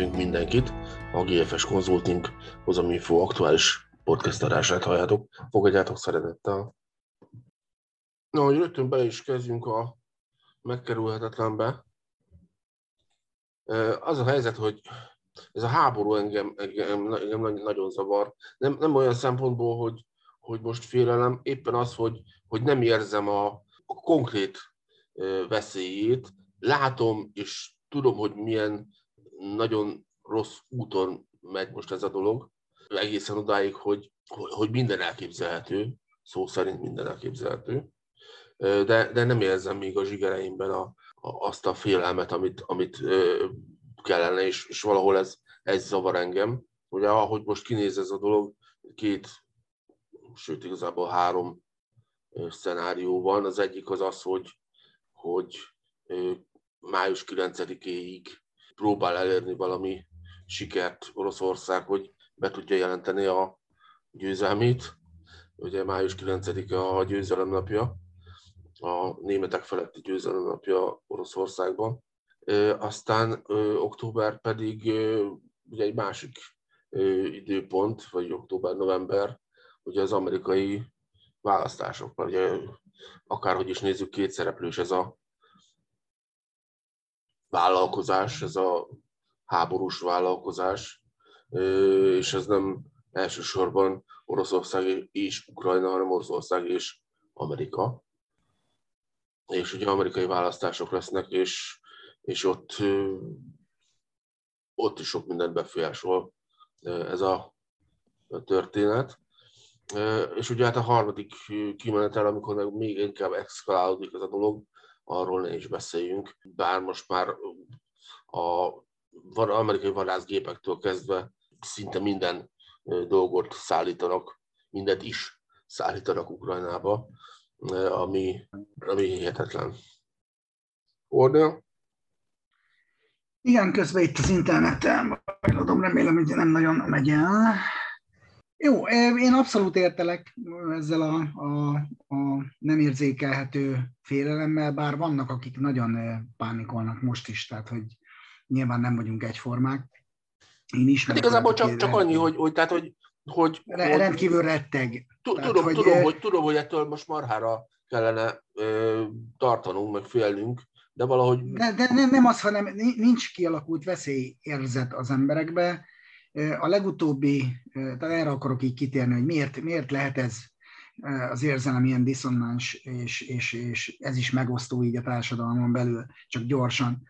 Köszöntünk mindenkit, a GFS Consulting Hozaminfo aktuális podcast adását halljátok. Fogadjátok szeretettel. Na, hogy rögtön bele is kezdjünk a megkerülhetetlenbe. Az a helyzet, hogy ez a háború engem, engem, engem nagyon zavar. Nem, nem olyan szempontból, hogy, hogy most félelem, éppen az, hogy, hogy nem érzem a, konkrét veszélyét. Látom és tudom, hogy milyen nagyon rossz úton megy most ez a dolog, egészen odáig, hogy, hogy minden elképzelhető, szó szerint minden elképzelhető, de, de nem érzem még a zsigereimben a, a, azt a félelmet, amit, amit kellene, és, és valahol ez, ez zavar engem. Ugye ahogy most kinéz ez a dolog, két, sőt igazából három szenárió van. Az egyik az az, hogy, hogy május 9-éig próbál elérni valami sikert Oroszország, hogy be tudja jelenteni a győzelmét. Ugye május 9-e a győzelem napja, a németek feletti győzelem napja Oroszországban. Aztán október pedig ugye egy másik időpont, vagy október-november, ugye az amerikai választások, ugye akárhogy is nézzük, két szereplős ez a vállalkozás, ez a háborús vállalkozás, és ez nem elsősorban Oroszország és Ukrajna, hanem Oroszország és Amerika. És ugye amerikai választások lesznek, és, és ott, ott is sok mindent befolyásol ez a történet. És ugye hát a harmadik kimenetel, amikor még inkább exkalálódik ez a dolog, arról ne is beszéljünk, bár most már a amerikai vadászgépektől kezdve szinte minden dolgot szállítanak, mindent is szállítanak Ukrajnába, ami, ami hihetetlen. Ornél? Igen, közben itt az interneten adom, remélem, hogy nem nagyon megy el. Jó, én abszolút értelek ezzel a, a, a nem érzékelhető félelemmel, bár vannak, akik nagyon pánikolnak most is, tehát hogy nyilván nem vagyunk egyformák. Én is. Hát igazából csak, csak annyi, hogy, hogy, tehát, hogy, hogy, rendkívül retteg. Tudom, hogy, tudom, hogy, tudom, hogy ettől most marhára kellene ö, tartanunk, meg félnünk, de valahogy... De, de nem, nem az, hanem nincs kialakult veszélyérzet az emberekbe, a legutóbbi, tehát erre akarok így kitérni, hogy miért, miért lehet ez az érzelem ilyen diszonans, és, és, és ez is megosztó így a társadalmon belül, csak gyorsan.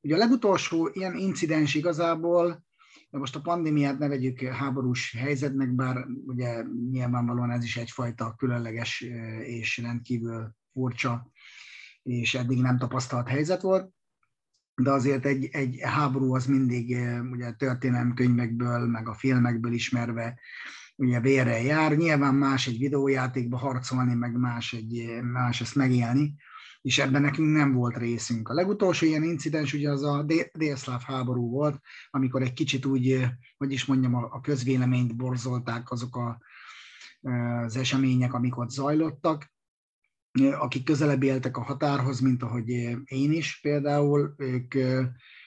Ugye a legutolsó ilyen incidens igazából, de most a pandémiát ne vegyük háborús helyzetnek, bár ugye nyilvánvalóan ez is egyfajta különleges és rendkívül furcsa és eddig nem tapasztalt helyzet volt de azért egy, egy háború az mindig ugye történelemkönyvekből, meg a filmekből ismerve ugye vérre jár. Nyilván más egy videójátékba harcolni, meg más, egy, más ezt megélni, és ebben nekünk nem volt részünk. A legutolsó ilyen incidens ugye az a délszláv háború volt, amikor egy kicsit úgy, hogy is mondjam, a közvéleményt borzolták azok a, az események, amik ott zajlottak, akik közelebb éltek a határhoz, mint ahogy én is például, ők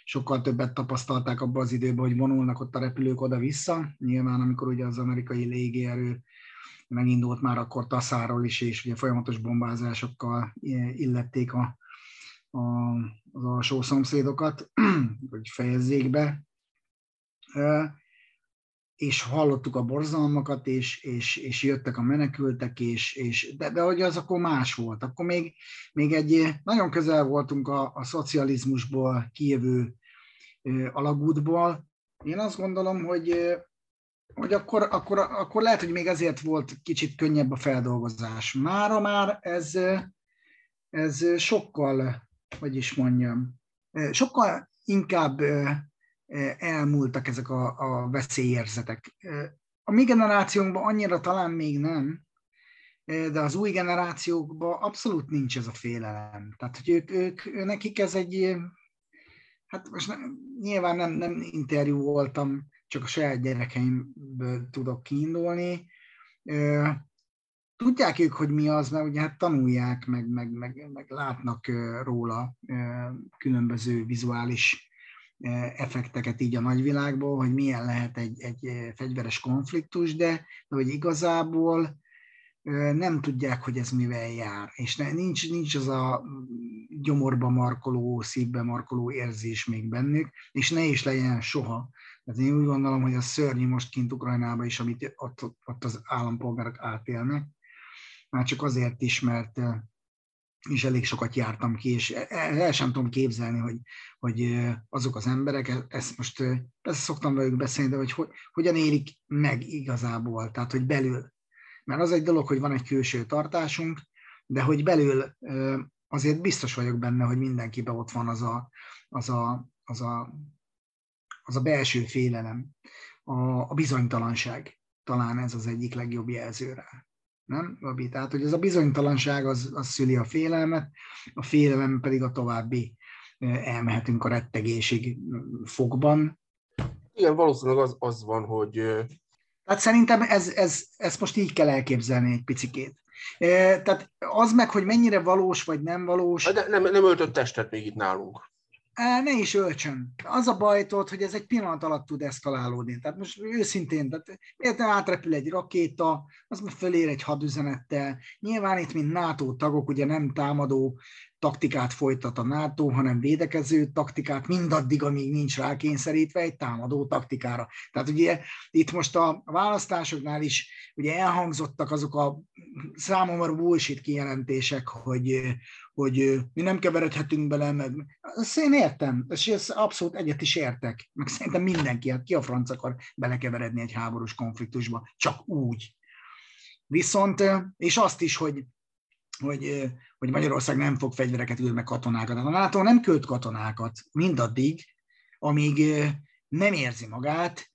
sokkal többet tapasztalták abban az időben, hogy vonulnak ott a repülők oda-vissza. Nyilván, amikor ugye az amerikai légierő megindult már akkor Taszáról is, és ugye folyamatos bombázásokkal illették a, a, az alsó szomszédokat, hogy fejezzék be és hallottuk a borzalmakat, és, és, és jöttek a menekültek, és, és de, de hogy az akkor más volt. Akkor még, még egy, nagyon közel voltunk a, a szocializmusból kijövő alagútból. Én azt gondolom, hogy, hogy akkor, akkor, akkor lehet, hogy még ezért volt kicsit könnyebb a feldolgozás. Mára már ez, ez sokkal, hogy is mondjam, sokkal inkább elmúltak ezek a, a veszélyérzetek. A mi generációnkban annyira talán még nem, de az új generációkban abszolút nincs ez a félelem. Tehát, hogy ők, ők nekik ez egy, hát most nem, nyilván nem, nem interjú voltam, csak a saját gyerekeimből tudok kiindulni. Tudják ők, hogy mi az, mert ugye hát tanulják, meg, meg, meg, meg látnak róla különböző vizuális effekteket így a nagyvilágból, hogy milyen lehet egy, egy fegyveres konfliktus, de, de hogy igazából nem tudják, hogy ez mivel jár, és ne, nincs, nincs az a gyomorba markoló, szívbe markoló érzés még bennük, és ne is legyen soha. Tehát én úgy gondolom, hogy a szörnyű most kint Ukrajnában is, amit ott, ott az állampolgárok átélnek, már csak azért is, mert és elég sokat jártam ki, és el, el sem tudom képzelni, hogy, hogy azok az emberek, e, ezt most ezt szoktam velük beszélni, de hogy, hogy hogyan élik meg igazából, tehát hogy belül. Mert az egy dolog, hogy van egy külső tartásunk, de hogy belül azért biztos vagyok benne, hogy mindenkiben ott van az a, az a, az a, az a belső félelem, a, a bizonytalanság. Talán ez az egyik legjobb jelző rá. Nem, Gabi? Tehát, hogy ez a bizonytalanság az, az szüli a félelmet, a félelem pedig a további elmehetünk a rettegésig fogban. Igen, valószínűleg az, az van, hogy... Tehát szerintem ez, ez, ezt most így kell elképzelni egy picikét. Tehát az meg, hogy mennyire valós vagy nem valós... De nem, nem öltött testet még itt nálunk ne is öltsön. Az a baj ott, hogy ez egy pillanat alatt tud eszkalálódni. Tehát most őszintén, tehát miért nem átrepül egy rakéta, az fölér egy hadüzenettel. Nyilván itt, mint NATO tagok, ugye nem támadó taktikát folytat a NATO, hanem védekező taktikát, mindaddig, amíg nincs rákényszerítve egy támadó taktikára. Tehát ugye itt most a választásoknál is ugye elhangzottak azok a számomra bullshit kijelentések, hogy, hogy mi nem keveredhetünk bele, meg ezt én értem, és ezt abszolút egyet is értek, meg szerintem mindenki, hát ki a franc akar belekeveredni egy háborús konfliktusba, csak úgy. Viszont, és azt is, hogy hogy, hogy Magyarország nem fog fegyvereket ülni meg katonákat. A NATO nem költ katonákat mindaddig, amíg nem érzi magát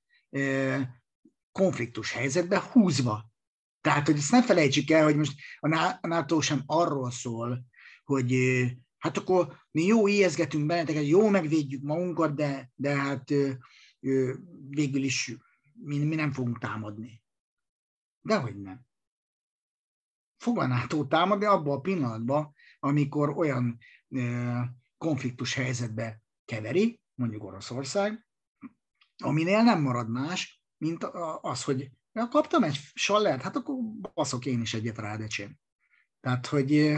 konfliktus helyzetbe húzva. Tehát, hogy ezt ne felejtsük el, hogy most a NATO sem arról szól, hogy hát akkor mi jó ijeszgetünk benneteket, jó megvédjük magunkat, de, de hát végül is mi, mi nem fogunk támadni. Dehogy nem fog a NATO támadni abban a pillanatban, amikor olyan konfliktus helyzetbe keveri, mondjuk Oroszország, aminél nem marad más, mint az, hogy ja, kaptam egy sallert, hát akkor baszok én is egyet rádecsém. Tehát, hogy,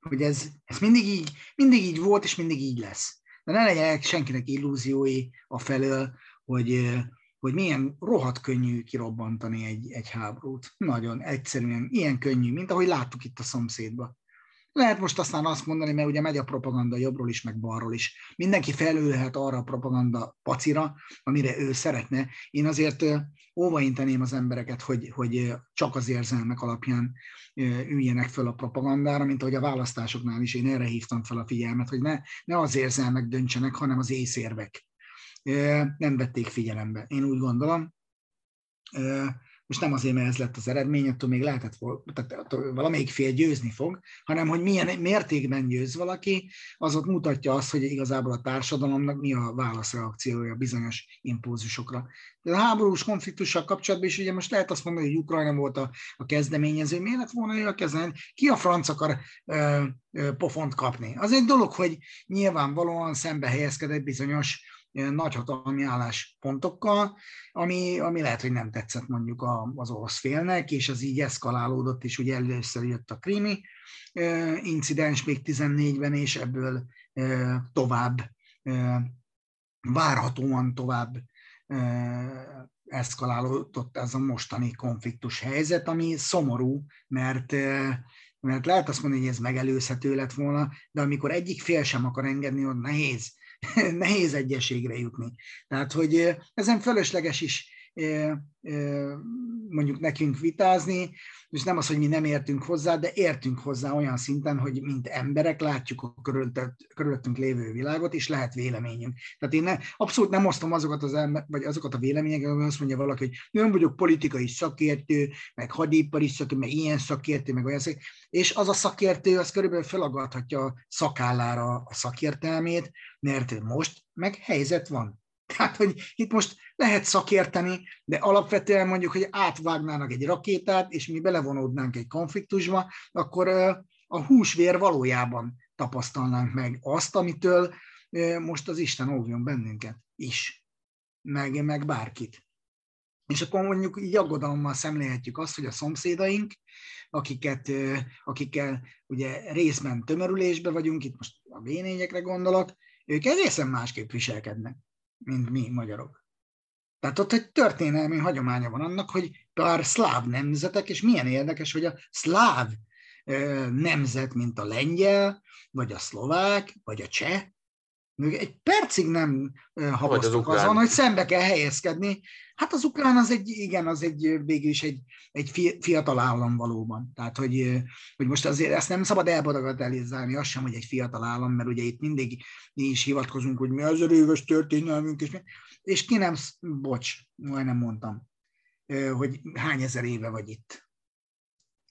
hogy ez, ez mindig, így, mindig így volt, és mindig így lesz. De ne legyenek senkinek illúziói a felől, hogy hogy milyen rohadt könnyű kirobbantani egy, egy háborút. Nagyon egyszerűen, ilyen könnyű, mint ahogy láttuk itt a szomszédba. Lehet most aztán azt mondani, mert ugye megy a propaganda jobbról is, meg balról is. Mindenki felülhet arra a propaganda pacira, amire ő szeretne. Én azért óvainteném az embereket, hogy, hogy csak az érzelmek alapján üljenek föl a propagandára, mint ahogy a választásoknál is én erre hívtam fel a figyelmet, hogy ne, ne az érzelmek döntsenek, hanem az észérvek nem vették figyelembe. Én úgy gondolom, most nem azért, mert ez lett az eredmény, attól még lehetett, tehát attól valamelyik fél győzni fog, hanem hogy milyen mértékben győz valaki, az ott mutatja azt, hogy igazából a társadalomnak mi a válaszreakciója bizonyos impulzusokra. De a háborús konfliktussal kapcsolatban is ugye most lehet azt mondani, hogy Ukrajna volt a, a kezdeményező, miért lett volna ő a kezelni? Ki a franc akar ö, ö, pofont kapni? Az egy dolog, hogy nyilvánvalóan szembe helyezkedett bizonyos nagyhatalmi álláspontokkal, ami, ami lehet, hogy nem tetszett mondjuk az orosz félnek, és az így eszkalálódott, és ugye először jött a krimi incidens még 14-ben, és ebből tovább, várhatóan tovább eszkalálódott ez a mostani konfliktus helyzet, ami szomorú, mert mert lehet azt mondani, hogy ez megelőzhető lett volna, de amikor egyik fél sem akar engedni, ott nehéz nehéz egyeségre jutni. Tehát, hogy ezen fölösleges is mondjuk nekünk vitázni, és nem az, hogy mi nem értünk hozzá, de értünk hozzá olyan szinten, hogy mint emberek látjuk a körülöttünk lévő világot, és lehet véleményünk. Tehát én ne, abszolút nem osztom azokat, az ember, vagy azokat a véleményeket, hogy azt mondja valaki, hogy nem vagyok politikai szakértő, meg hadipari szakértő, meg ilyen szakértő, meg olyan szakértő, és az a szakértő, az körülbelül felagadhatja a szakállára a szakértelmét, mert most meg helyzet van. Tehát, hogy itt most lehet szakérteni, de alapvetően mondjuk, hogy átvágnának egy rakétát, és mi belevonódnánk egy konfliktusba, akkor a húsvér valójában tapasztalnánk meg azt, amitől most az Isten óvjon bennünket is, meg, meg bárkit. És akkor mondjuk így aggodalommal szemlélhetjük azt, hogy a szomszédaink, akiket, akikkel ugye részben tömörülésbe vagyunk, itt most a vénényekre gondolok, ők egészen másképp viselkednek, mint mi magyarok. Tehát ott egy történelmi hagyománya van annak, hogy pár szláv nemzetek, és milyen érdekes, hogy a szláv nemzet, mint a lengyel, vagy a szlovák, vagy a cseh, még egy percig nem haboztak az azon, hogy szembe kell helyezkedni. Hát az ukrán az egy, igen, az egy végül is egy, egy fiatal állam valóban. Tehát, hogy, hogy most azért ezt nem szabad elbadagatellizálni, az sem, hogy egy fiatal állam, mert ugye itt mindig mi is hivatkozunk, hogy mi az éves történelmünk, és, és ki nem, bocs, majdnem mondtam, hogy hány ezer éve vagy itt.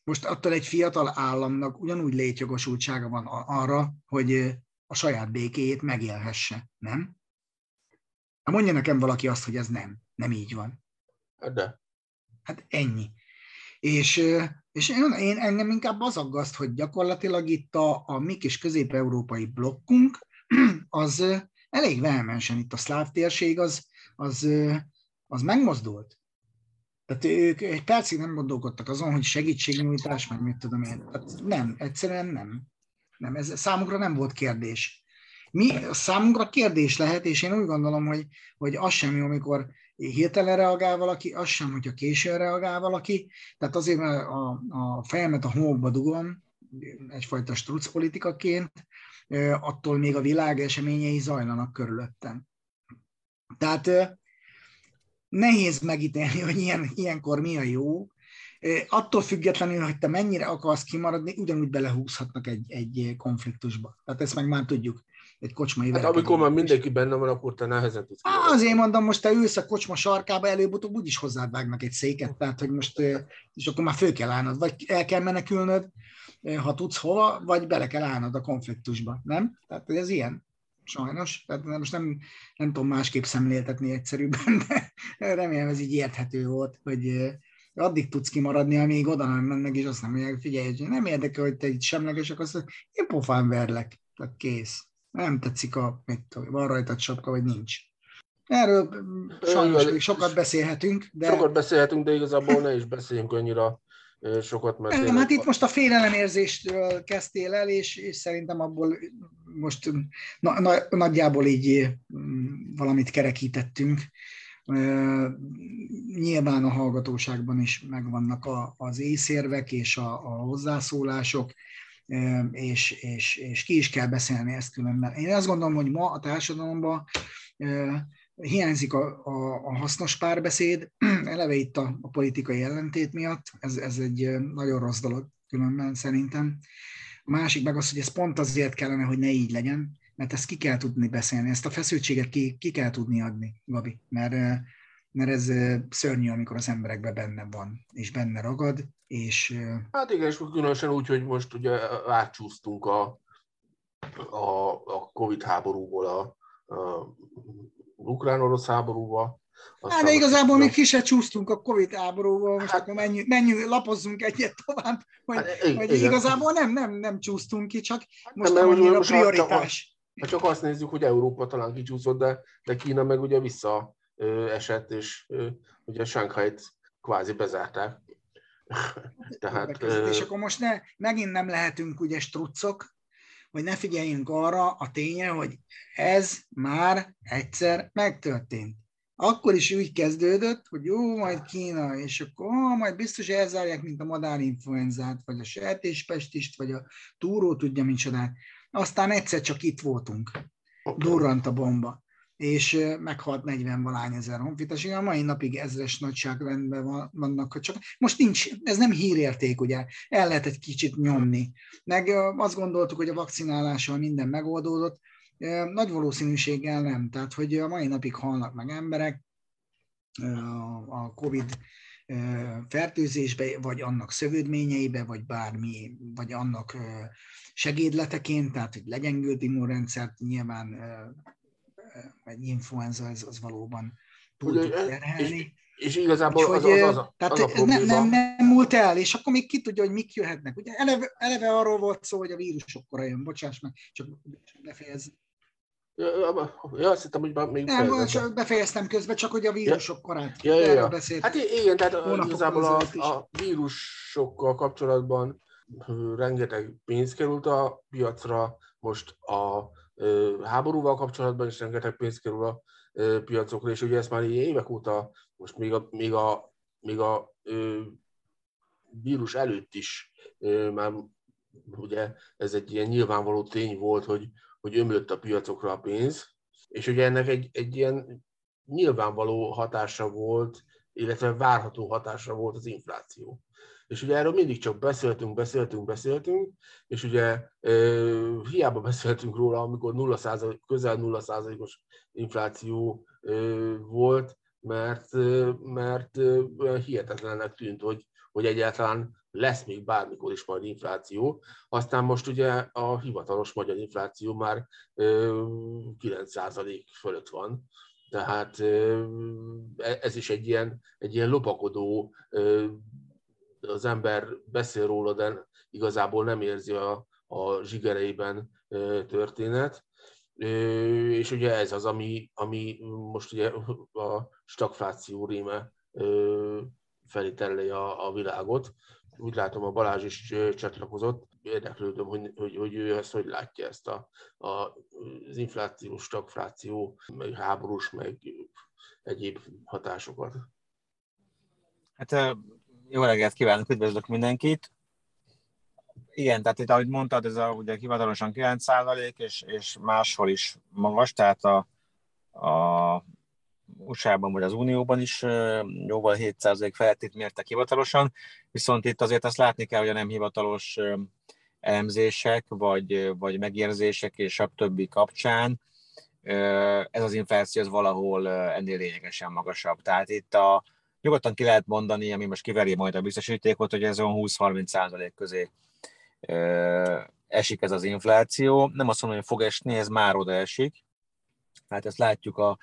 Most attól egy fiatal államnak ugyanúgy létjogosultsága van arra, hogy a saját békéjét megélhesse, nem? Hát mondja nekem valaki azt, hogy ez nem. Nem így van. Hát de. Hát ennyi. És, és én, én engem inkább az aggaszt, hogy gyakorlatilag itt a, a mi kis közép-európai blokkunk, az elég vehemensen itt a szláv térség, az, az, az megmozdult. Tehát ők egy percig nem gondolkodtak azon, hogy segítségnyújtás, meg mit tudom én. Tehát nem, egyszerűen nem. Nem, ez számukra nem volt kérdés. Mi számunkra kérdés lehet, és én úgy gondolom, hogy, hogy az sem jó, amikor hirtelen reagál valaki, az sem, hogyha későn reagál valaki. Tehát azért a, a fejemet a homokba dugom, egyfajta struc politikaként, attól még a világ eseményei zajlanak körülöttem. Tehát nehéz megítélni, hogy ilyen, ilyenkor mi a jó, attól függetlenül, hogy te mennyire akarsz kimaradni, ugyanúgy belehúzhatnak egy, egy konfliktusba. Tehát ezt meg már tudjuk egy kocsmai hát amikor már mindenki benne van, akkor te nehezen tudsz Á, Azért mondom, most te ülsz a kocsma sarkába, előbb-utóbb úgyis hozzád vágnak egy széket, tehát hogy most, és akkor már föl kell állnod, vagy el kell menekülnöd, ha tudsz hova, vagy bele kell állnod a konfliktusba, nem? Tehát ez ilyen, sajnos. Tehát most nem, nem tudom másképp szemléltetni egyszerűbben, de remélem ez így érthető volt, hogy addig tudsz kimaradni, amíg oda nem mennek, és azt nem mondják, figyelj, nem érdekel, hogy te itt semlegesek, azt mondja, én pofán verlek, tehát kész. Nem tetszik a, mit tudom, van rajtad sapka, vagy nincs. Erről sajnos még sokat beszélhetünk, de... Sokat beszélhetünk, de igazából ne is beszéljünk annyira sokat, mert... Nem, hát itt most a félelemérzéstől kezdtél el, és, és szerintem abból most na, na, nagyjából így valamit kerekítettünk. Nyilván a hallgatóságban is megvannak a, az észérvek és a, a hozzászólások, és, és, és ki is kell beszélni ezt különben. Én azt gondolom, hogy ma a társadalomban hiányzik a, a, a hasznos párbeszéd, eleve itt a, a politikai ellentét miatt, ez, ez egy nagyon rossz dolog különben szerintem. A másik meg az, hogy ez pont azért kellene, hogy ne így legyen, mert ezt ki kell tudni beszélni, ezt a feszültséget ki, ki kell tudni adni, Gabi, mert, mert ez szörnyű, amikor az emberekben benne van, és benne ragad, és... Hát igen, és különösen úgy, hogy most ugye átcsúsztunk a, a, a Covid háborúból a, a ukrán-orosz háborúba. Hát de igazából még ki se csúsztunk a Covid háborúval, most hát, akkor menjünk, menjünk, lapozzunk egyet tovább, hogy, hát, hogy igazából nem, nem, nem csúsztunk ki, csak hát most nem, nem annyira prioritás. Ha csak azt nézzük, hogy Európa talán kicsúszott, de, de Kína meg ugye vissza esett, és ugye Shanghai-t kvázi bezárták. Tehát, és akkor most ne, megint nem lehetünk ugye struccok, hogy ne figyeljünk arra a ténye, hogy ez már egyszer megtörtént. Akkor is úgy kezdődött, hogy jó, majd Kína, és akkor ó, majd biztos elzárják, mint a madárinfluenzát, vagy a sertéspestist, vagy a túró tudja micsodát. Aztán egyszer csak itt voltunk. Durrant a bomba és meghalt 40 valány ezer honfitas. A mai napig ezres nagyságrendben vannak, csak most nincs, ez nem hírérték, ugye, el lehet egy kicsit nyomni. Meg azt gondoltuk, hogy a vakcinálással minden megoldódott, nagy valószínűséggel nem. Tehát, hogy a mai napig halnak meg emberek a COVID fertőzésbe, vagy annak szövődményeibe, vagy bármi, vagy annak segédleteként, tehát hogy legyengült immunrendszert nyilván egy influenza, ez az valóban túl tud terhelni. És, és igazából Úgyhogy, az, az, az, a, tehát az a probléma. Nem, nem, nem múlt el, és akkor még ki tudja, hogy mik jöhetnek. Ugye eleve, eleve arról volt szó, hogy a vírus sokkora jön, bocsáss meg, csak befejez. Ja, azt hittem, hogy még Nem, most befejeztem közben, csak hogy a vírusok korát. Ja, ja, ja. Beszélt. Hát igen, tehát igazából a, a vírusokkal kapcsolatban rengeteg pénz került a piacra, most a háborúval kapcsolatban is rengeteg pénz kerül a piacokra, és ugye ezt már évek óta, most még a, még a, még a vírus előtt is már ugye ez egy ilyen nyilvánvaló tény volt, hogy, hogy ömlött a piacokra a pénz, és ugye ennek egy, egy ilyen nyilvánvaló hatása volt, illetve várható hatása volt az infláció. És ugye erről mindig csak beszéltünk, beszéltünk, beszéltünk, és ugye e, hiába beszéltünk róla, amikor 0 közel 0%-os infláció e, volt, mert, mert hihetetlennek tűnt, hogy, hogy egyáltalán lesz még bármikor is majd infláció. Aztán most ugye a hivatalos magyar infláció már 9% fölött van, tehát e, ez is egy ilyen, egy ilyen lopakodó, az ember beszél róla, de igazából nem érzi a, a zsigereiben történet. És ugye ez az, ami, ami most ugye a stagfláció ríme felé a, a világot úgy látom a Balázs is csatlakozott, érdeklődöm, hogy, hogy, hogy ő ezt hogy látja ezt a, a, az inflációs, stagfláció, meg háborús, meg egyéb hatásokat. Hát jó reggelt kívánok, üdvözlök mindenkit! Igen, tehát itt, ahogy mondtad, ez a, ugye hivatalosan 9 és, és máshol is magas, tehát a, a USA-ban vagy az Unióban is jóval 7% felett itt mértek hivatalosan, viszont itt azért azt látni kell, hogy a nem hivatalos elemzések, vagy, vagy megérzések és a többi kapcsán ez az infláció az valahol ennél lényegesen magasabb. Tehát itt a, nyugodtan ki lehet mondani, ami most kiveri majd a biztosítékot, hogy ez olyan 20-30 százalék közé esik ez az infláció. Nem azt mondom, hogy fog esni, ez már oda esik. Tehát ezt látjuk a,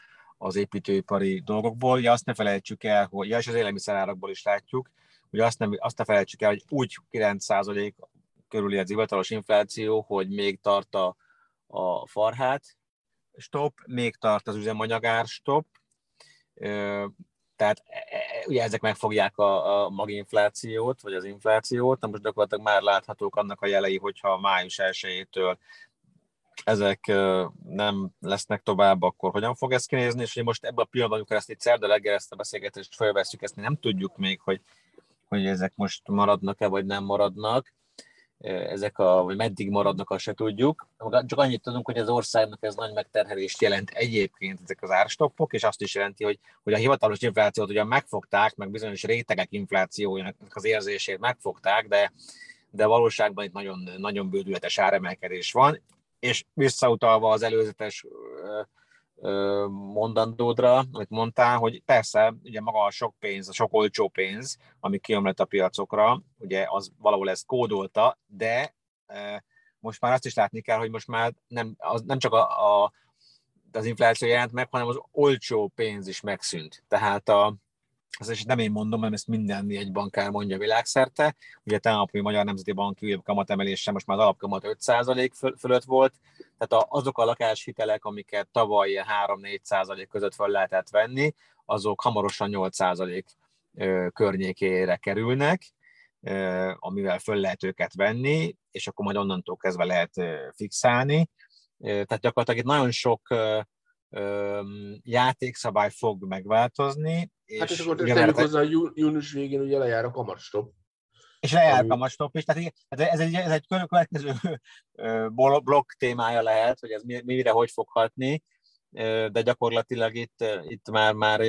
az építőipari dolgokból. Ja, azt ne felejtsük el, hogy, ja, és az élelmiszerárakból is látjuk, hogy azt, nem, azt ne felejtsük el, hogy úgy 9% körüli az hivatalos infláció, hogy még tart a, a farhát. Stop, még tart az üzemanyagár stop, tehát e, e, ugye ezek megfogják a, a maginflációt, vagy az inflációt, na most gyakorlatilag már láthatók annak a jelei, hogyha május 1-től ezek nem lesznek tovább, akkor hogyan fog ez kinézni, és hogy most ebben a pillanatban, amikor ezt itt szerda reggel ezt a beszélgetést felveszünk, ezt nem tudjuk még, hogy, hogy ezek most maradnak-e, vagy nem maradnak, ezek a, vagy meddig maradnak, azt se tudjuk. Csak annyit tudunk, hogy az országnak ez nagy megterhelést jelent egyébként ezek az árstoppok, és azt is jelenti, hogy, hogy a hivatalos inflációt ugyan megfogták, meg bizonyos rétegek inflációjának az érzését megfogták, de, de valóságban itt nagyon, nagyon bődületes áremelkedés van, és visszautalva az előzetes mondandódra, amit mondtál, hogy persze, ugye maga a sok pénz, a sok olcsó pénz, ami kiömlett a piacokra, ugye az valahol ezt kódolta, de most már azt is látni kell, hogy most már nem, az, nem csak a, a, az infláció jelent meg, hanem az olcsó pénz is megszűnt. Tehát a, ez is nem én mondom, hanem ezt minden egy bankár mondja világszerte. Ugye tegnapi Magyar Nemzeti Banki kamatemelése most már az alapkamat 5% fölött volt, tehát azok a lakáshitelek, amiket tavaly 3-4% között fel lehetett venni, azok hamarosan 8% környékére kerülnek, amivel föl lehet őket venni, és akkor majd onnantól kezdve lehet fixálni. Tehát gyakorlatilag itt nagyon sok játékszabály fog megváltozni. Hát és, és akkor tegyük hozzá, hogy június végén ugye lejár a kamatstop. És lejár a kamatstop is, tehát ez egy, ez egy következő blokk témája lehet, hogy ez mire hogy fog hatni, de gyakorlatilag itt, itt már, már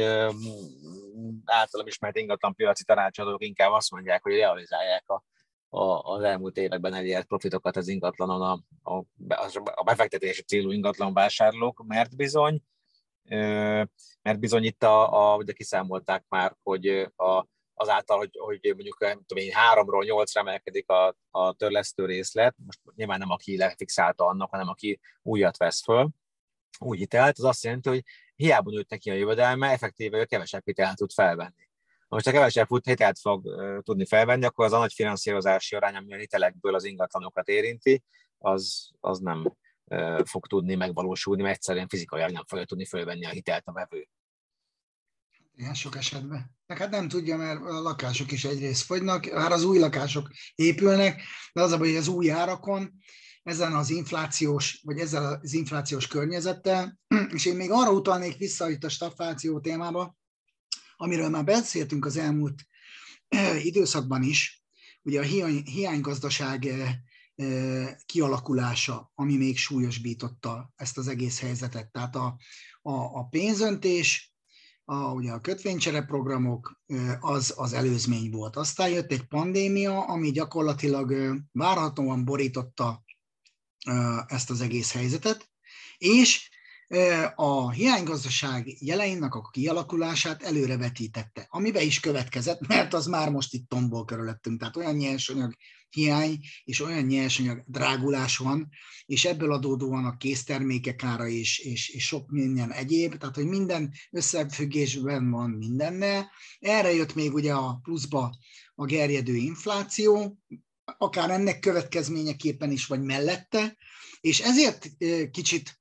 általam ismert ingatlanpiaci tanácsadók inkább azt mondják, hogy realizálják a, a, az elmúlt években elért profitokat az ingatlanon a, a, a befektetési célú ingatlan vásárlók, mert bizony, mert bizony itt a, a ugye kiszámolták már, hogy a, azáltal, hogy, hogy mondjuk nem tudom én, háromról nyolcra emelkedik a, a törlesztő részlet, most nyilván nem aki lefixálta annak, hanem aki újat vesz föl, új hitelt, az azt jelenti, hogy hiába nőtt neki a jövedelme, effektíve ő kevesebb hitelt tud felvenni most ha kevesebb hitelt fog tudni felvenni, akkor az a nagy finanszírozási arány, ami a hitelekből az ingatlanokat érinti, az, az nem, fog tudni megvalósulni, mert egyszerűen fizikailag nem fogja tudni fölvenni a hitelt a vevő. Ilyen sok esetben. Hát nem tudja, mert a lakások is egyrészt fogynak, már az új lakások épülnek, de az a baj, hogy az új árakon, ezen az inflációs, vagy ezzel az inflációs környezettel, és én még arra utalnék vissza itt a stagfláció témába, amiről már beszéltünk az elmúlt időszakban is, ugye a hiány, hiánygazdaság kialakulása, ami még súlyosbította ezt az egész helyzetet. Tehát a, a, a pénzöntés, a, ugye a kötvénycsere programok, az az előzmény volt. Aztán jött egy pandémia, ami gyakorlatilag várhatóan borította ezt az egész helyzetet, és a hiánygazdaság jeleinek a kialakulását előrevetítette, amiben is következett, mert az már most itt tombol körülöttünk, tehát olyan nyersanyag hiány és olyan nyersanyag drágulás van, és ebből adódóan a késztermékek ára és, és, és sok minden egyéb, tehát hogy minden összefüggésben van mindennel. Erre jött még ugye a pluszba a gerjedő infláció, akár ennek következményeképpen is, vagy mellette, és ezért kicsit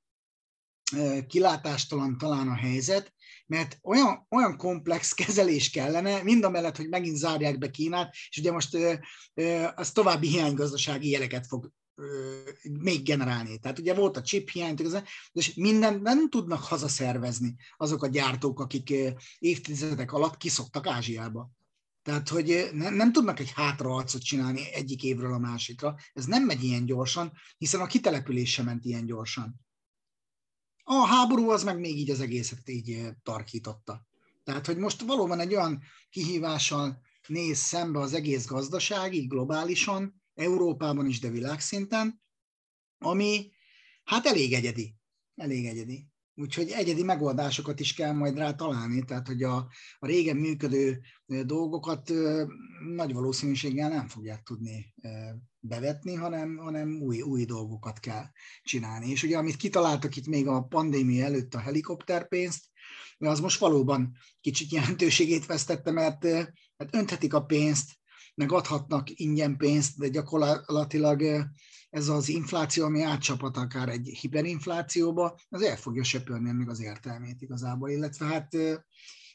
kilátástalan talán a helyzet, mert olyan, olyan komplex kezelés kellene, mind a mellett, hogy megint zárják be Kínát, és ugye most az további hiánygazdasági jeleket fog még generálni. Tehát ugye volt a chip hiány, és minden nem tudnak hazaszervezni azok a gyártók, akik évtizedek alatt kiszoktak Ázsiába. Tehát, hogy nem, nem tudnak egy hátraarcot csinálni egyik évről a másikra. Ez nem megy ilyen gyorsan, hiszen a kitelepülés sem ment ilyen gyorsan. A háború az meg még így az egészet így eh, tarkította. Tehát, hogy most valóban egy olyan kihívással néz szembe az egész gazdaság, így globálisan, Európában is, de világszinten, ami hát elég egyedi. Elég egyedi. Úgyhogy egyedi megoldásokat is kell majd rá találni, tehát hogy a, a régen működő dolgokat nagy valószínűséggel nem fogják tudni bevetni, hanem, hanem új, új dolgokat kell csinálni. És ugye amit kitaláltak itt még a pandémia előtt a helikopterpénzt, az most valóban kicsit jelentőségét vesztette, mert hát önthetik a pénzt, meg adhatnak ingyen pénzt, de gyakorlatilag ez az infláció, ami átcsapat akár egy hiperinflációba, az el fogja söpörni ennek az értelmét igazából, illetve hát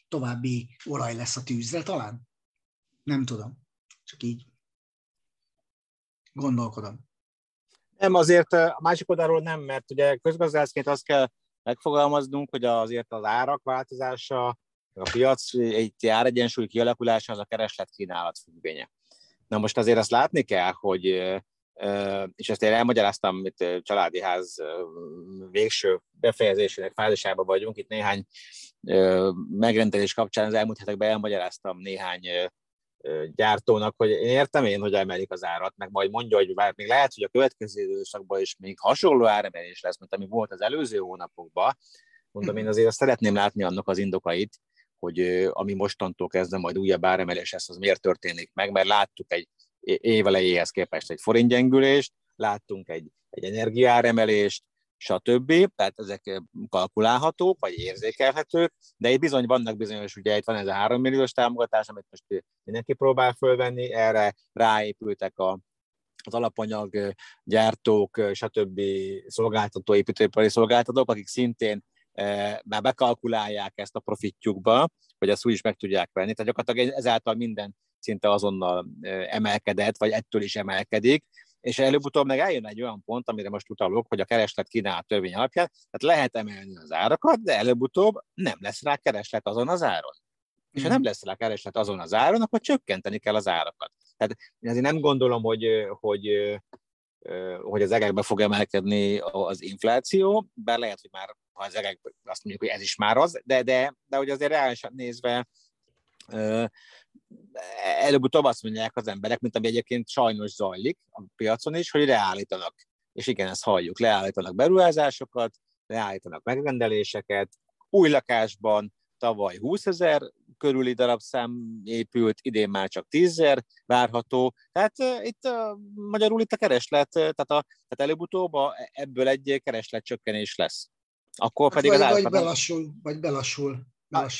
további olaj lesz a tűzre talán? Nem tudom. Csak így gondolkodom. Nem, azért a másik oldalról nem, mert ugye közgazdászként azt kell megfogalmaznunk, hogy azért az árak változása, a piac egy áregyensúly kialakulása az a kereslet kínálat függvénye. Na most azért azt látni kell, hogy és ezt én elmagyaráztam, itt családi ház végső befejezésének fázisában vagyunk, itt néhány megrendelés kapcsán az elmúlt hetekben elmagyaráztam néhány gyártónak, hogy én értem én, hogy emelik az árat, meg majd mondja, hogy bár még lehet, hogy a következő időszakban is még hasonló áremelés lesz, mint ami volt az előző hónapokban. Mondom, én azért szeretném látni annak az indokait, hogy ami mostantól kezdve majd újabb áremelés lesz, az miért történik meg, mert láttuk egy évelejéhez képest egy forintgyengülést, láttunk egy, egy energiáremelést, stb. Tehát ezek kalkulálhatók, vagy érzékelhetők, de itt bizony vannak bizonyos, ugye itt van ez a 3 milliós támogatás, amit most mindenki próbál fölvenni, erre ráépültek a, az alapanyag gyártók, stb. szolgáltató, építőipari szolgáltatók, akik szintén már bekalkulálják ezt a profitjukba, hogy ezt úgy is meg tudják venni. Tehát gyakorlatilag ezáltal minden szinte azonnal emelkedett, vagy ettől is emelkedik, és előbb-utóbb meg eljön egy olyan pont, amire most utalok, hogy a kereslet kínál törvény alapján, tehát lehet emelni az árakat, de előbb-utóbb nem lesz rá kereslet azon az áron. És ha hmm. nem lesz rá kereslet azon az áron, akkor csökkenteni kell az árakat. Tehát én azért nem gondolom, hogy, hogy, hogy az egekbe fog emelkedni az infláció, bár lehet, hogy már ha az egek, azt mondjuk, hogy ez is már az, de, de, de hogy azért reálisan nézve előbb-utóbb azt mondják az emberek, mint ami egyébként sajnos zajlik a piacon is, hogy leállítanak. És igen, ezt halljuk, leállítanak beruházásokat, leállítanak megrendeléseket, új lakásban tavaly 20 ezer körüli darabszám épült, idén már csak 10 ezer várható. Tehát uh, itt uh, magyarul itt a kereslet, uh, tehát, a, tehát előbb-utóbb a, ebből egy kereslet csökkenés lesz. Akkor hát pedig vagy, az vagy belassul, vagy belassul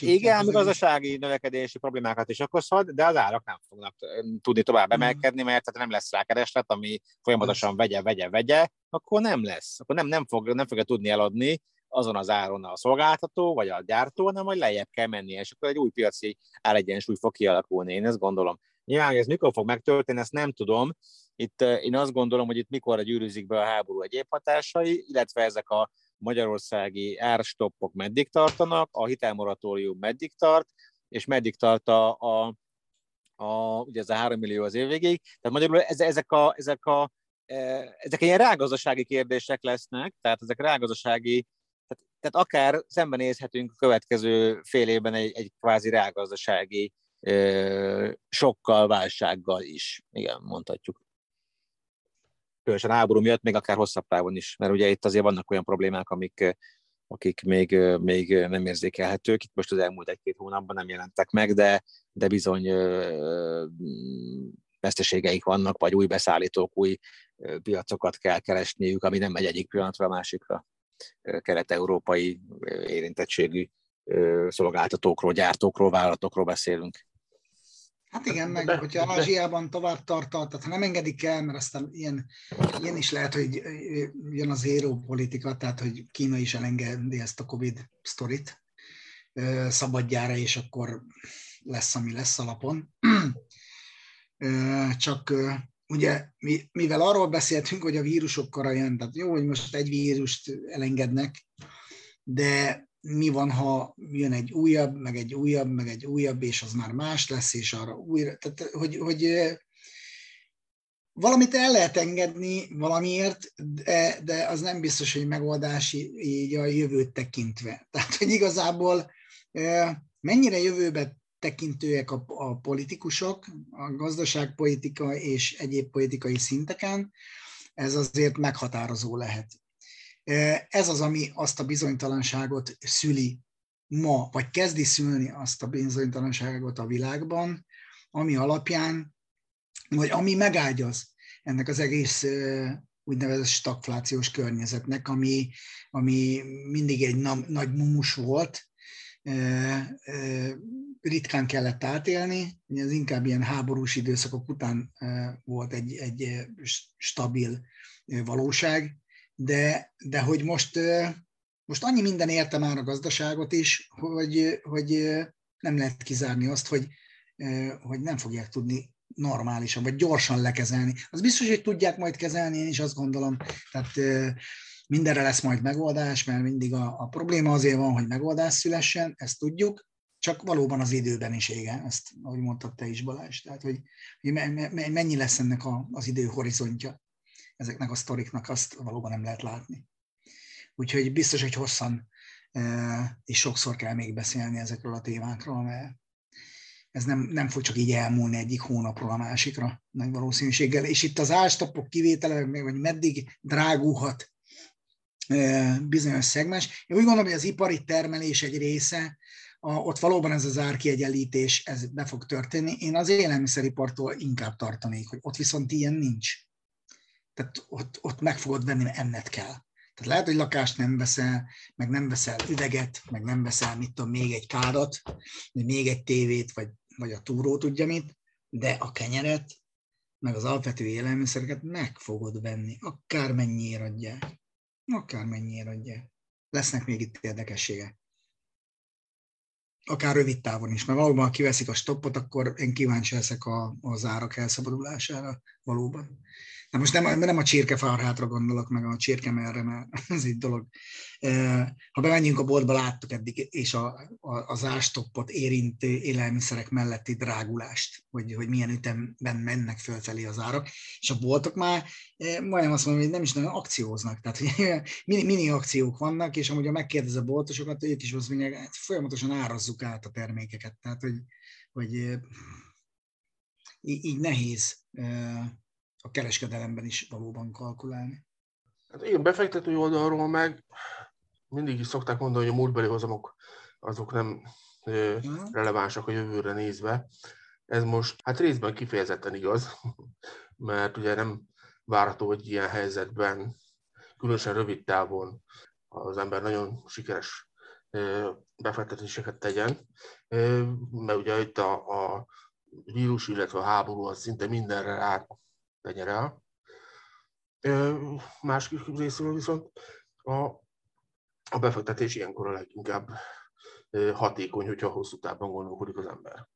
igen, a gazdasági növekedési problémákat is okozhat, de az árak nem fognak tudni tovább hmm. emelkedni, mert tehát nem lesz rá kereslet, ami folyamatosan vegye, vegye, vegye, akkor nem lesz. Akkor nem, nem, fog, nem fogja tudni eladni azon az áron a szolgáltató vagy a gyártó, hanem majd lejjebb kell menni, és akkor egy új piaci áregyensúly fog kialakulni, én ezt gondolom. Nyilván, ez mikor fog megtörténni, ezt nem tudom. Itt én azt gondolom, hogy itt mikor gyűrűzik be a háború egyéb hatásai, illetve ezek a magyarországi árstoppok meddig tartanak, a hitelmoratórium meddig tart, és meddig tart a, a, a ugye ez a 3 millió az év végéig. Tehát magyarul ezek a, ezek a ezek ilyen rágazdasági kérdések lesznek, tehát ezek rágazdasági, tehát, tehát akár szembenézhetünk a következő fél évben egy, egy kvázi rágazdasági sokkal, válsággal is. Igen, mondhatjuk különösen háború miatt, még akár hosszabb távon is, mert ugye itt azért vannak olyan problémák, amik, akik még, még nem érzékelhetők. Itt most az elmúlt egy-két hónapban nem jelentek meg, de, de bizony veszteségeik vannak, vagy új beszállítók, új piacokat kell keresniük, ami nem megy egyik pillanatra a másikra. Kelet-európai érintettségű szolgáltatókról, gyártókról, vállalatokról beszélünk. Hát igen, meg de, hogyha Ázsiában tovább tart, tehát ha nem engedik el, mert aztán ilyen, ilyen is lehet, hogy jön az éró politika, tehát hogy Kína is elengedi ezt a Covid sztorit szabadjára, és akkor lesz, ami lesz alapon. Csak ugye, mivel arról beszéltünk, hogy a vírusokkal jön, tehát jó, hogy most egy vírust elengednek, de mi van, ha jön egy újabb, meg egy újabb, meg egy újabb, és az már más lesz, és arra újra, tehát hogy, hogy valamit el lehet engedni valamiért, de, de az nem biztos, hogy megoldási így a jövőt tekintve. Tehát, hogy igazából mennyire jövőbe tekintőek a, a politikusok, a gazdaságpolitika és egyéb politikai szinteken, ez azért meghatározó lehet. Ez az, ami azt a bizonytalanságot szüli ma, vagy kezdi szülni azt a bizonytalanságot a világban, ami alapján, vagy ami megágyaz ennek az egész úgynevezett stagflációs környezetnek, ami, ami mindig egy na, nagy mumus volt, ritkán kellett átélni, ez inkább ilyen háborús időszakok után volt egy, egy stabil valóság, de, de hogy most, most annyi minden érte már a gazdaságot is, hogy, hogy nem lehet kizárni azt, hogy, hogy nem fogják tudni normálisan, vagy gyorsan lekezelni. Az biztos, hogy tudják majd kezelni, én is azt gondolom. Tehát mindenre lesz majd megoldás, mert mindig a, a probléma azért van, hogy megoldás szülessen, ezt tudjuk, csak valóban az időben is égen, ezt ahogy mondtad te is Balázs, tehát hogy, hogy mennyi lesz ennek a, az idő horizontja ezeknek a sztoriknak azt valóban nem lehet látni. Úgyhogy biztos, hogy hosszan és sokszor kell még beszélni ezekről a témákról, mert ez nem, nem fog csak így elmúlni egyik hónapról a másikra nagy valószínűséggel. És itt az ástapok kivétele, vagy meddig drágulhat bizonyos szegmens. Én úgy gondolom, hogy az ipari termelés egy része, a, ott valóban ez az árkiegyenlítés, ez be fog történni. Én az élelmiszeripartól inkább tartanék, hogy ott viszont ilyen nincs tehát ott, ott meg fogod venni, mert enned kell. Tehát lehet, hogy lakást nem veszel, meg nem veszel üveget, meg nem veszel, mit tudom, még egy kádat, vagy még egy tévét, vagy, vagy a túró tudja mit, de a kenyeret, meg az alapvető élelmiszereket meg fogod venni, akár mennyiért adják. Akár mennyiért adják. Lesznek még itt érdekességek. Akár rövid távon is, mert valóban, kiveszik a stoppot, akkor én kíváncsi leszek a, az árak elszabadulására valóban. Na most nem, nem a csirkefarhátra gondolok, meg a csirkemerre, mert ez egy dolog. Ha bemegyünk a boltba, láttuk eddig, és a, a, az ástoppot érintő élelmiszerek melletti drágulást, hogy, hogy milyen ütemben mennek fölfelé az árak, és a boltok már majdnem azt mondom, hogy nem is nagyon akcióznak, tehát hogy mini, mini akciók vannak, és amúgy ha megkérdez a boltosokat, ők is azt mondják, hát folyamatosan árazzuk át a termékeket, tehát hogy, hogy így, így nehéz a kereskedelemben is valóban kalkulálni. Hát igen, befektetői oldalról meg mindig is szokták mondani, hogy a múltbeli hozamok azok nem relevánsak a jövőre nézve. Ez most hát részben kifejezetten igaz, mert ugye nem várható, hogy ilyen helyzetben, különösen rövid távon az ember nagyon sikeres befektetéseket tegyen, mert ugye itt a, a vírus, illetve a háború az szinte mindenre rá rá. Más részéről viszont a, a befektetés ilyenkor a leginkább hatékony, hogyha hosszú távon gondolkodik az ember.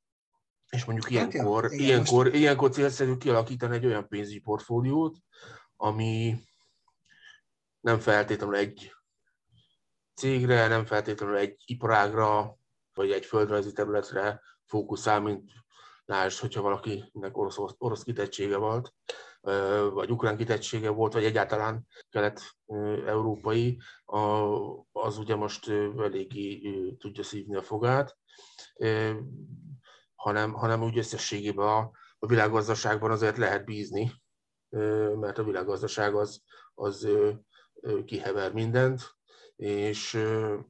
És mondjuk ilyenkor, hát, igen, ilyenkor, most... ilyenkor célszerű kialakítani egy olyan pénzügyi portfóliót, ami nem feltétlenül egy cégre, nem feltétlenül egy iparágra, vagy egy földrajzi területre fókuszál, mint lásd, hogyha valakinek orosz, orosz kitettsége volt, vagy ukrán kitettsége volt, vagy egyáltalán kelet-európai, az ugye most eléggé tudja szívni a fogát, hanem, hanem úgy összességében a, a világgazdaságban azért lehet bízni, mert a világgazdaság az, az kihever mindent, és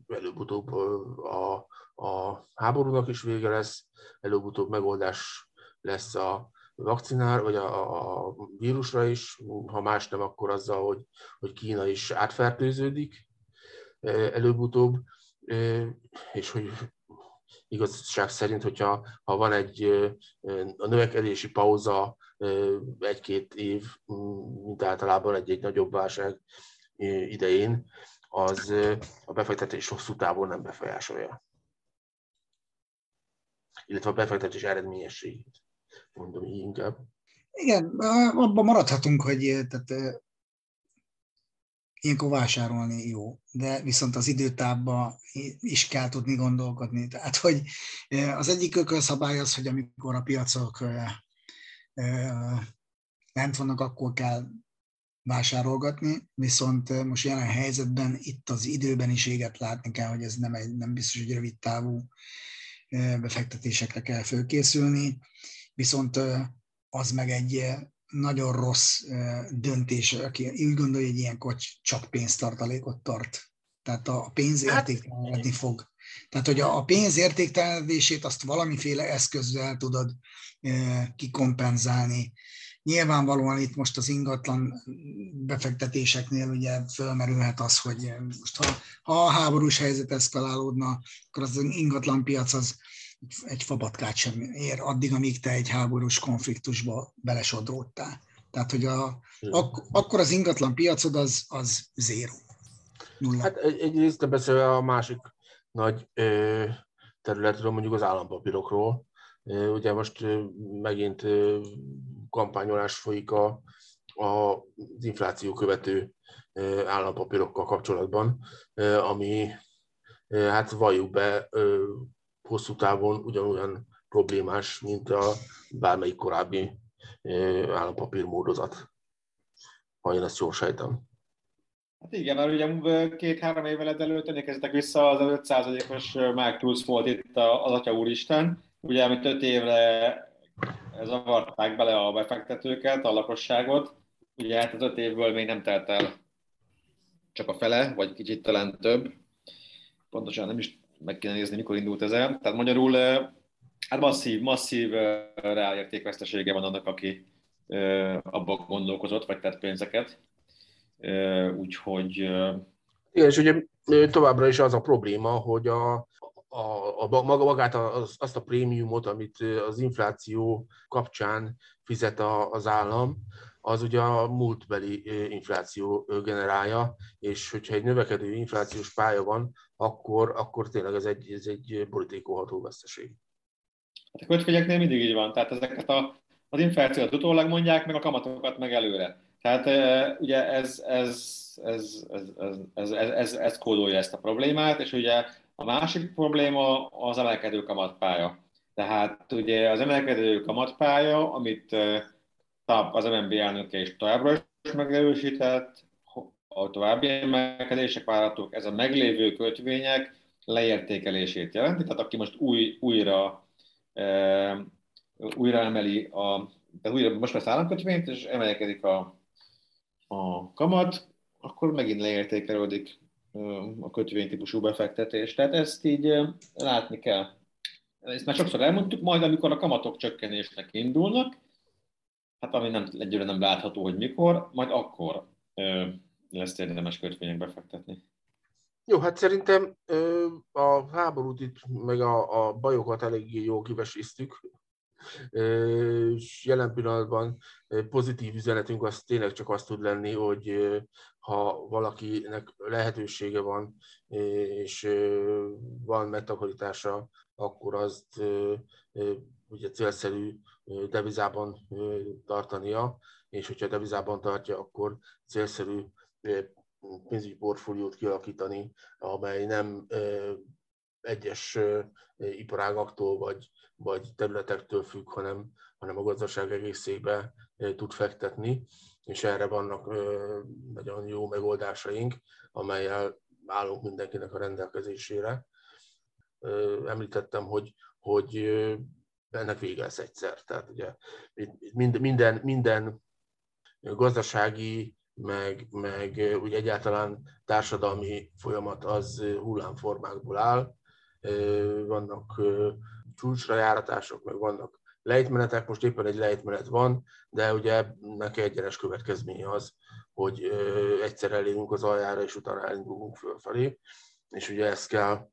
előbb-utóbb a, a háborúnak is vége lesz, előbb-utóbb megoldás lesz a vakcinár, vagy a, a vírusra is, ha más nem, akkor azzal, hogy, hogy Kína is átfertőződik előbb-utóbb, és hogy igazság szerint, hogyha ha van egy a növekedési pauza egy-két év, mint általában egy-egy nagyobb válság idején, az a befektetés hosszú távon nem befolyásolja. Illetve a befektetés eredményességét, mondom így inkább. Igen, abban maradhatunk, hogy tehát, ilyenkor vásárolni jó, de viszont az időtávban is kell tudni gondolkodni. Tehát, hogy az egyik ökölszabály az, hogy amikor a piacok lent vannak, akkor kell vásárolgatni, viszont most jelen helyzetben itt az időbeniséget látni kell, hogy ez nem, egy, nem biztos, hogy rövid távú befektetésekre kell fölkészülni, viszont az meg egy nagyon rossz döntés, aki úgy gondolja, hogy ilyenkor csak pénztartalékot tart. Tehát a pénz hát- értéktelenedni fog. Tehát, hogy a pénz értéktelenedését azt valamiféle eszközzel tudod kikompenzálni, Nyilvánvalóan itt most az ingatlan befektetéseknél ugye fölmerülhet az, hogy most ha, ha a háborús helyzet eszkalálódna, akkor az ingatlan piac az egy fabatkát sem ér, addig, amíg te egy háborús konfliktusba belesodródtál. Tehát, hogy a, ak- akkor az ingatlan piacod az, az zéro. Nulla. Hát egy, egyrészt beszélve a másik nagy ö, területről, mondjuk az állampapírokról. Ugye most megint kampányolás folyik a, a, az infláció követő állampapírokkal kapcsolatban, ami hát valljuk be hosszú távon ugyanolyan problémás, mint a bármelyik korábbi állampapír módozat, ha én ezt jól sejtem. Hát igen, mert ugye két-három évvel ezelőtt emlékeztek vissza az 5%-os Mark Truss volt itt az Atya Úristen, ugye amit öt évre zavarták bele a befektetőket, a lakosságot. Ugye hát az öt évből még nem telt el csak a fele, vagy kicsit talán több. Pontosan nem is meg kéne nézni, mikor indult ez el. Tehát magyarul hát masszív, masszív ráértékvesztesége van annak, aki abban gondolkozott, vagy tett pénzeket. Úgyhogy... Igen, és ugye továbbra is az a probléma, hogy a, a, a, maga, magát az, azt a prémiumot, amit az infláció kapcsán fizet a, az állam, az ugye a múltbeli infláció generálja, és hogyha egy növekedő inflációs pálya van, akkor, akkor tényleg ez egy, ez egy politikolható veszteség. Hát a kötvényeknél mindig így van, tehát ezeket a, az inflációt utólag mondják, meg a kamatokat meg előre. Tehát ugye ez, ez, ez, ez, ez, ez, ez, ez, ez kódolja ezt a problémát, és ugye a másik probléma az emelkedő kamatpálya. Tehát ugye az emelkedő kamatpálya, amit TAP, az MNB elnöke is továbbra is megerősített, a további emelkedések várhatók, ez a meglévő kötvények leértékelését jelenti, tehát aki most új, újra, e, újra emeli a, tehát újra most vesz államkötvényt, és emelkedik a, a kamat, akkor megint leértékelődik a kötvénytípusú befektetés. Tehát ezt így látni kell. Ezt már sokszor elmondtuk, majd amikor a kamatok csökkenésnek indulnak, hát ami nem, egyre nem látható, hogy mikor, majd akkor lesz érdemes kötvények befektetni. Jó, hát szerintem a háborút itt, meg a, a bajokat eléggé jól kivesíztük, és jelen pillanatban pozitív üzenetünk az tényleg csak az tud lenni, hogy ha valakinek lehetősége van, és van megtakarítása, akkor azt ugye célszerű devizában tartania, és hogyha devizában tartja, akkor célszerű pénzügyi portfóliót kialakítani, amely nem egyes iparágaktól vagy, vagy területektől függ, hanem, hanem a gazdaság egészébe tud fektetni, és erre vannak nagyon jó megoldásaink, amelyel állunk mindenkinek a rendelkezésére. Említettem, hogy, hogy ennek vége lesz egyszer. Tehát ugye minden, minden gazdasági meg, meg úgy egyáltalán társadalmi folyamat az hullámformákból áll. Vannak csúcsra járatások, meg vannak lejtmenetek, most éppen egy lejtmenet van, de ugye neki egyenes következménye az, hogy egyszer elérünk az aljára, és utána elindulunk fölfelé, és ugye ezt kell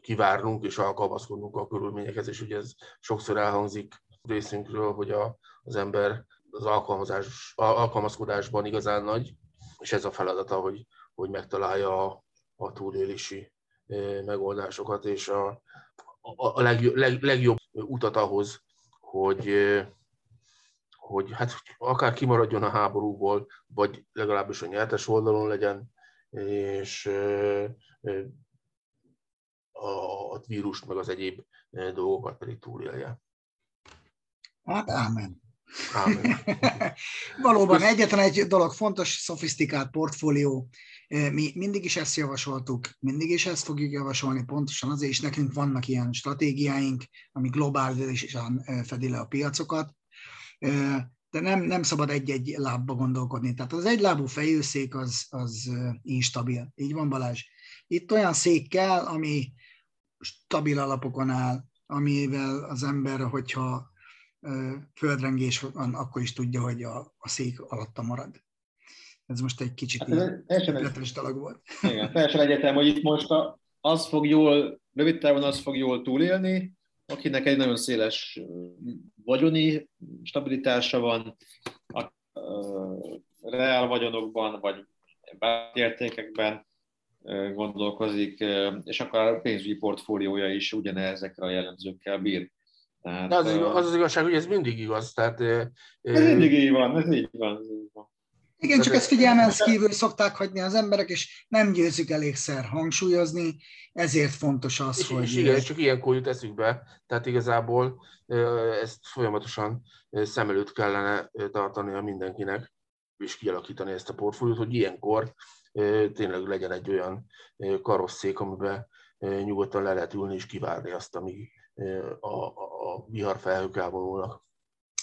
kivárnunk és alkalmazkodnunk a körülményekhez, és ugye ez sokszor elhangzik részünkről, hogy a, az ember az alkalmazás, alkalmazkodásban igazán nagy, és ez a feladata, hogy, hogy megtalálja a, a túlélési megoldásokat, és a, a, legjobb, leg, legjobb utat ahhoz, hogy, hogy hát akár kimaradjon a háborúból, vagy legalábbis a nyertes oldalon legyen, és a vírust, meg az egyéb dolgokat pedig túlélje. Hát ámen. Valóban egyetlen egy dolog fontos, szofisztikált portfólió. Mi mindig is ezt javasoltuk, mindig is ezt fogjuk javasolni, pontosan azért is nekünk vannak ilyen stratégiáink, ami globálisan fedi le a piacokat, de nem, nem szabad egy-egy lábba gondolkodni. Tehát az egylábú fejőszék az, az instabil. Így van Balázs. Itt olyan szék kell, ami stabil alapokon áll, amivel az ember, hogyha földrengés van, akkor is tudja, hogy a, a szék alatta marad. Ez most egy kicsit hát dolog volt. Igen, teljesen egyetem, hogy itt most a, az fog jól, rövid távon az fog jól túlélni, akinek egy nagyon széles vagyoni stabilitása van, a, a reál vagyonokban, vagy értékekben gondolkozik, és akkor a pénzügyi portfóliója is ugyanezekre a jellemzőkkel bír. Tehát, De az, az az igazság, hogy ez mindig igaz. Tehát, ez mindig így van, ez így van. Ez így van. Igen, csak ezt figyelmen kívül szokták hagyni az emberek, és nem győzik elégszer hangsúlyozni, ezért fontos az, és, hogy... És igen, csak ilyenkor jut eszükbe, tehát igazából ezt folyamatosan szem előtt kellene tartani a mindenkinek, és kialakítani ezt a portfóliót, hogy ilyenkor tényleg legyen egy olyan karosszék, amiben nyugodtan le lehet ülni és kivárni azt, ami a, a viharfelhők elvonulnak.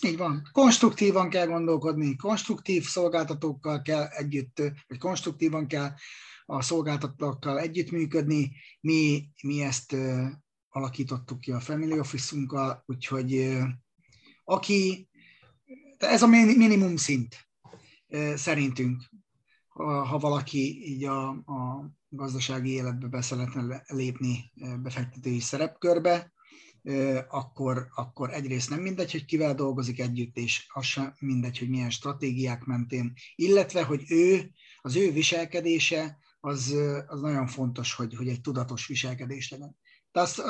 Így van. Konstruktívan kell gondolkodni, konstruktív szolgáltatókkal kell együtt, vagy konstruktívan kell a szolgáltatókkal együttműködni. Mi, mi ezt alakítottuk ki a Family Office-unkkal, úgyhogy aki, ez a minimum szint szerintünk, ha valaki így a, a gazdasági életbe be szeretne lépni befektetői szerepkörbe, akkor, akkor egyrészt nem mindegy, hogy kivel dolgozik együtt, és az sem mindegy, hogy milyen stratégiák mentén, illetve, hogy ő, az ő viselkedése, az, az nagyon fontos, hogy, hogy egy tudatos viselkedés legyen. De azt,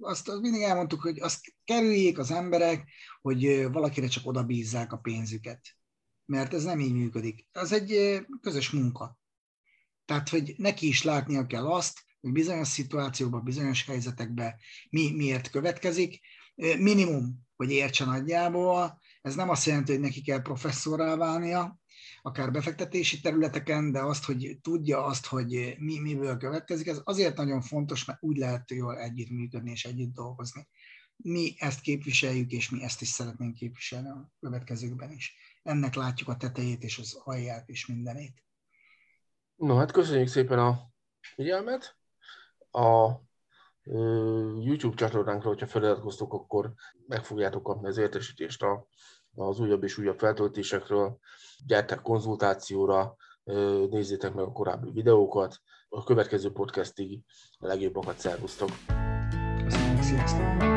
azt mindig elmondtuk, hogy azt kerüljék az emberek, hogy valakire csak oda bízzák a pénzüket. Mert ez nem így működik. Az egy közös munka. Tehát, hogy neki is látnia kell azt, hogy bizonyos szituációkban, bizonyos helyzetekben mi miért következik. Minimum, hogy értse nagyjából, ez nem azt jelenti, hogy neki kell professzorrá válnia, akár befektetési területeken, de azt, hogy tudja azt, hogy mi miből következik, ez azért nagyon fontos, mert úgy lehet jól együttműködni és együtt dolgozni. Mi ezt képviseljük, és mi ezt is szeretnénk képviselni a következőkben is. Ennek látjuk a tetejét és az alját és mindenét. No, hát köszönjük szépen a figyelmet a YouTube csatornánkra, hogyha feliratkoztok, akkor meg fogjátok kapni az értesítést a, az újabb és újabb feltöltésekről. Gyertek konzultációra, nézzétek meg a korábbi videókat. a következő podcastig a legjobbakat szervusztok! Köszönöm, sziasztok!